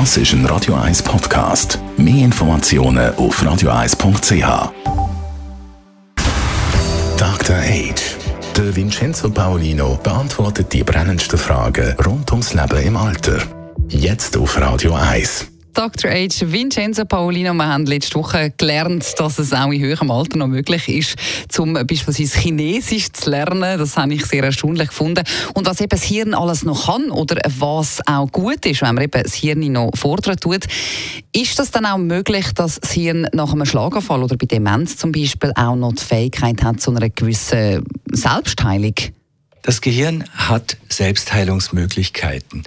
Das ist ein Radio 1 Podcast. Mehr Informationen auf radio1.ch. Dr. Age. Der Vincenzo Paolino beantwortet die brennendsten Fragen rund ums Leben im Alter. Jetzt auf Radio 1. Dr. H. Vincenzo Paolino, wir haben letzte Woche gelernt, dass es auch in höherem Alter noch möglich ist, zum beispielsweise Chinesisch zu lernen. Das habe ich sehr erstaunlich gefunden. Und was eben das Hirn alles noch kann oder was auch gut ist, wenn man eben das Hirn noch fordern tut, ist das dann auch möglich, dass das Hirn nach einem Schlaganfall oder bei Demenz zum Beispiel auch noch die Fähigkeit hat zu einer gewissen Selbstheilung? Das Gehirn hat Selbstheilungsmöglichkeiten.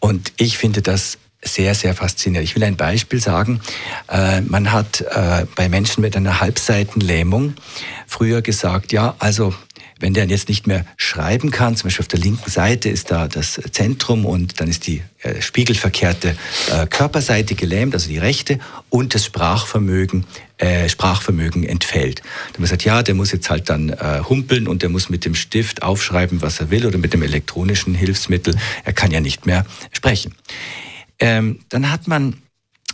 Und ich finde das sehr, sehr faszinierend. Ich will ein Beispiel sagen. Äh, man hat äh, bei Menschen mit einer Halbseitenlähmung früher gesagt, ja, also wenn der jetzt nicht mehr schreiben kann, zum Beispiel auf der linken Seite ist da das Zentrum und dann ist die äh, spiegelverkehrte Körperseite gelähmt, also die rechte, und das Sprachvermögen, Sprachvermögen entfällt. Dann haben gesagt, ja, der muss jetzt halt dann humpeln und der muss mit dem Stift aufschreiben, was er will oder mit dem elektronischen Hilfsmittel. Er kann ja nicht mehr sprechen. Ähm, dann hat man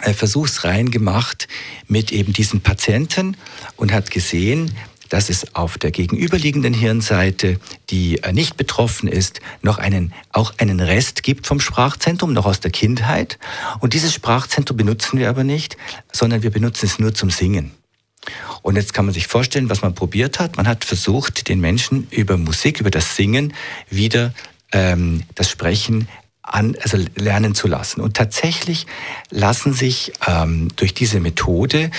äh, Versuchsreihen gemacht mit eben diesen Patienten und hat gesehen, dass es auf der gegenüberliegenden Hirnseite, die äh, nicht betroffen ist, noch einen, auch einen Rest gibt vom Sprachzentrum, noch aus der Kindheit. Und dieses Sprachzentrum benutzen wir aber nicht, sondern wir benutzen es nur zum Singen. Und jetzt kann man sich vorstellen, was man probiert hat. Man hat versucht, den Menschen über Musik, über das Singen wieder ähm, das Sprechen an, also lernen zu lassen. Und tatsächlich lassen sich ähm, durch diese Methode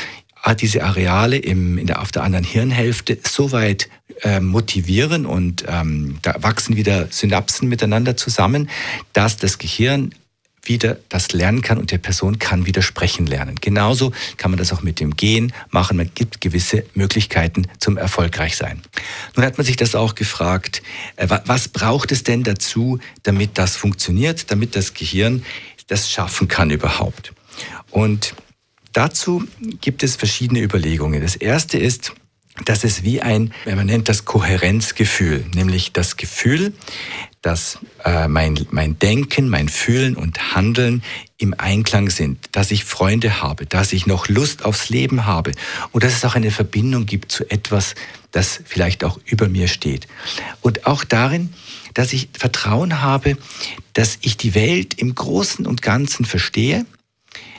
äh, diese Areale im, in der, auf der anderen Hirnhälfte so weit äh, motivieren und ähm, da wachsen wieder Synapsen miteinander zusammen, dass das Gehirn wieder das lernen kann und der Person kann wieder sprechen lernen. Genauso kann man das auch mit dem Gehen machen. Man gibt gewisse Möglichkeiten zum erfolgreich sein. Nun hat man sich das auch gefragt, äh, was braucht es denn dazu, damit das funktioniert, damit das Gehirn das schaffen kann überhaupt? Und dazu gibt es verschiedene Überlegungen. Das erste ist, dass es wie ein, man nennt das Kohärenzgefühl, nämlich das Gefühl, dass äh, mein, mein Denken, mein Fühlen und Handeln im Einklang sind, dass ich Freunde habe, dass ich noch Lust aufs Leben habe und dass es auch eine Verbindung gibt zu etwas, das vielleicht auch über mir steht. Und auch darin, dass ich Vertrauen habe, dass ich die Welt im Großen und Ganzen verstehe,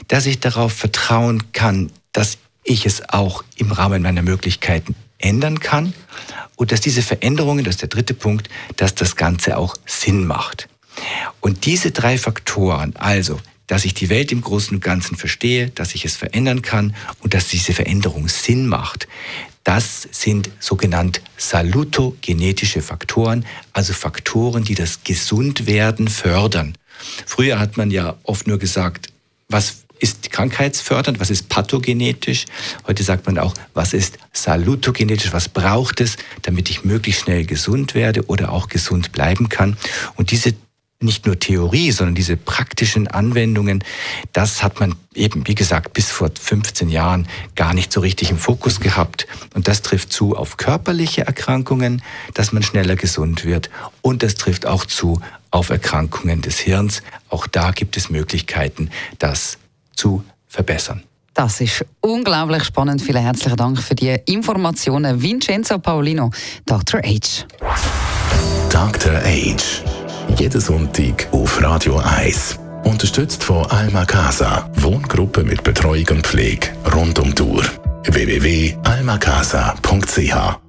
dass ich darauf vertrauen kann, dass ich es auch im Rahmen meiner Möglichkeiten ändern kann und dass diese Veränderungen, das ist der dritte Punkt, dass das Ganze auch Sinn macht. Und diese drei Faktoren, also dass ich die Welt im Großen und Ganzen verstehe, dass ich es verändern kann und dass diese Veränderung Sinn macht, das sind sogenannt salutogenetische Faktoren, also Faktoren, die das Gesundwerden fördern. Früher hat man ja oft nur gesagt, was ist krankheitsfördernd, was ist pathogenetisch. Heute sagt man auch, was ist salutogenetisch, was braucht es, damit ich möglichst schnell gesund werde oder auch gesund bleiben kann. Und diese nicht nur Theorie, sondern diese praktischen Anwendungen, das hat man eben, wie gesagt, bis vor 15 Jahren gar nicht so richtig im Fokus gehabt. Und das trifft zu auf körperliche Erkrankungen, dass man schneller gesund wird. Und das trifft auch zu auf Erkrankungen des Hirns. Auch da gibt es Möglichkeiten, das zu verbessern. Das ist unglaublich spannend. Vielen herzlichen Dank für die Informationen. Vincenzo Paolino, Dr. H. Dr. H. Jeden Sonntag auf Radio 1. Unterstützt von Alma Casa. Wohngruppe mit Betreuung und Pflege rund um die Uhr. www.almacasa.ch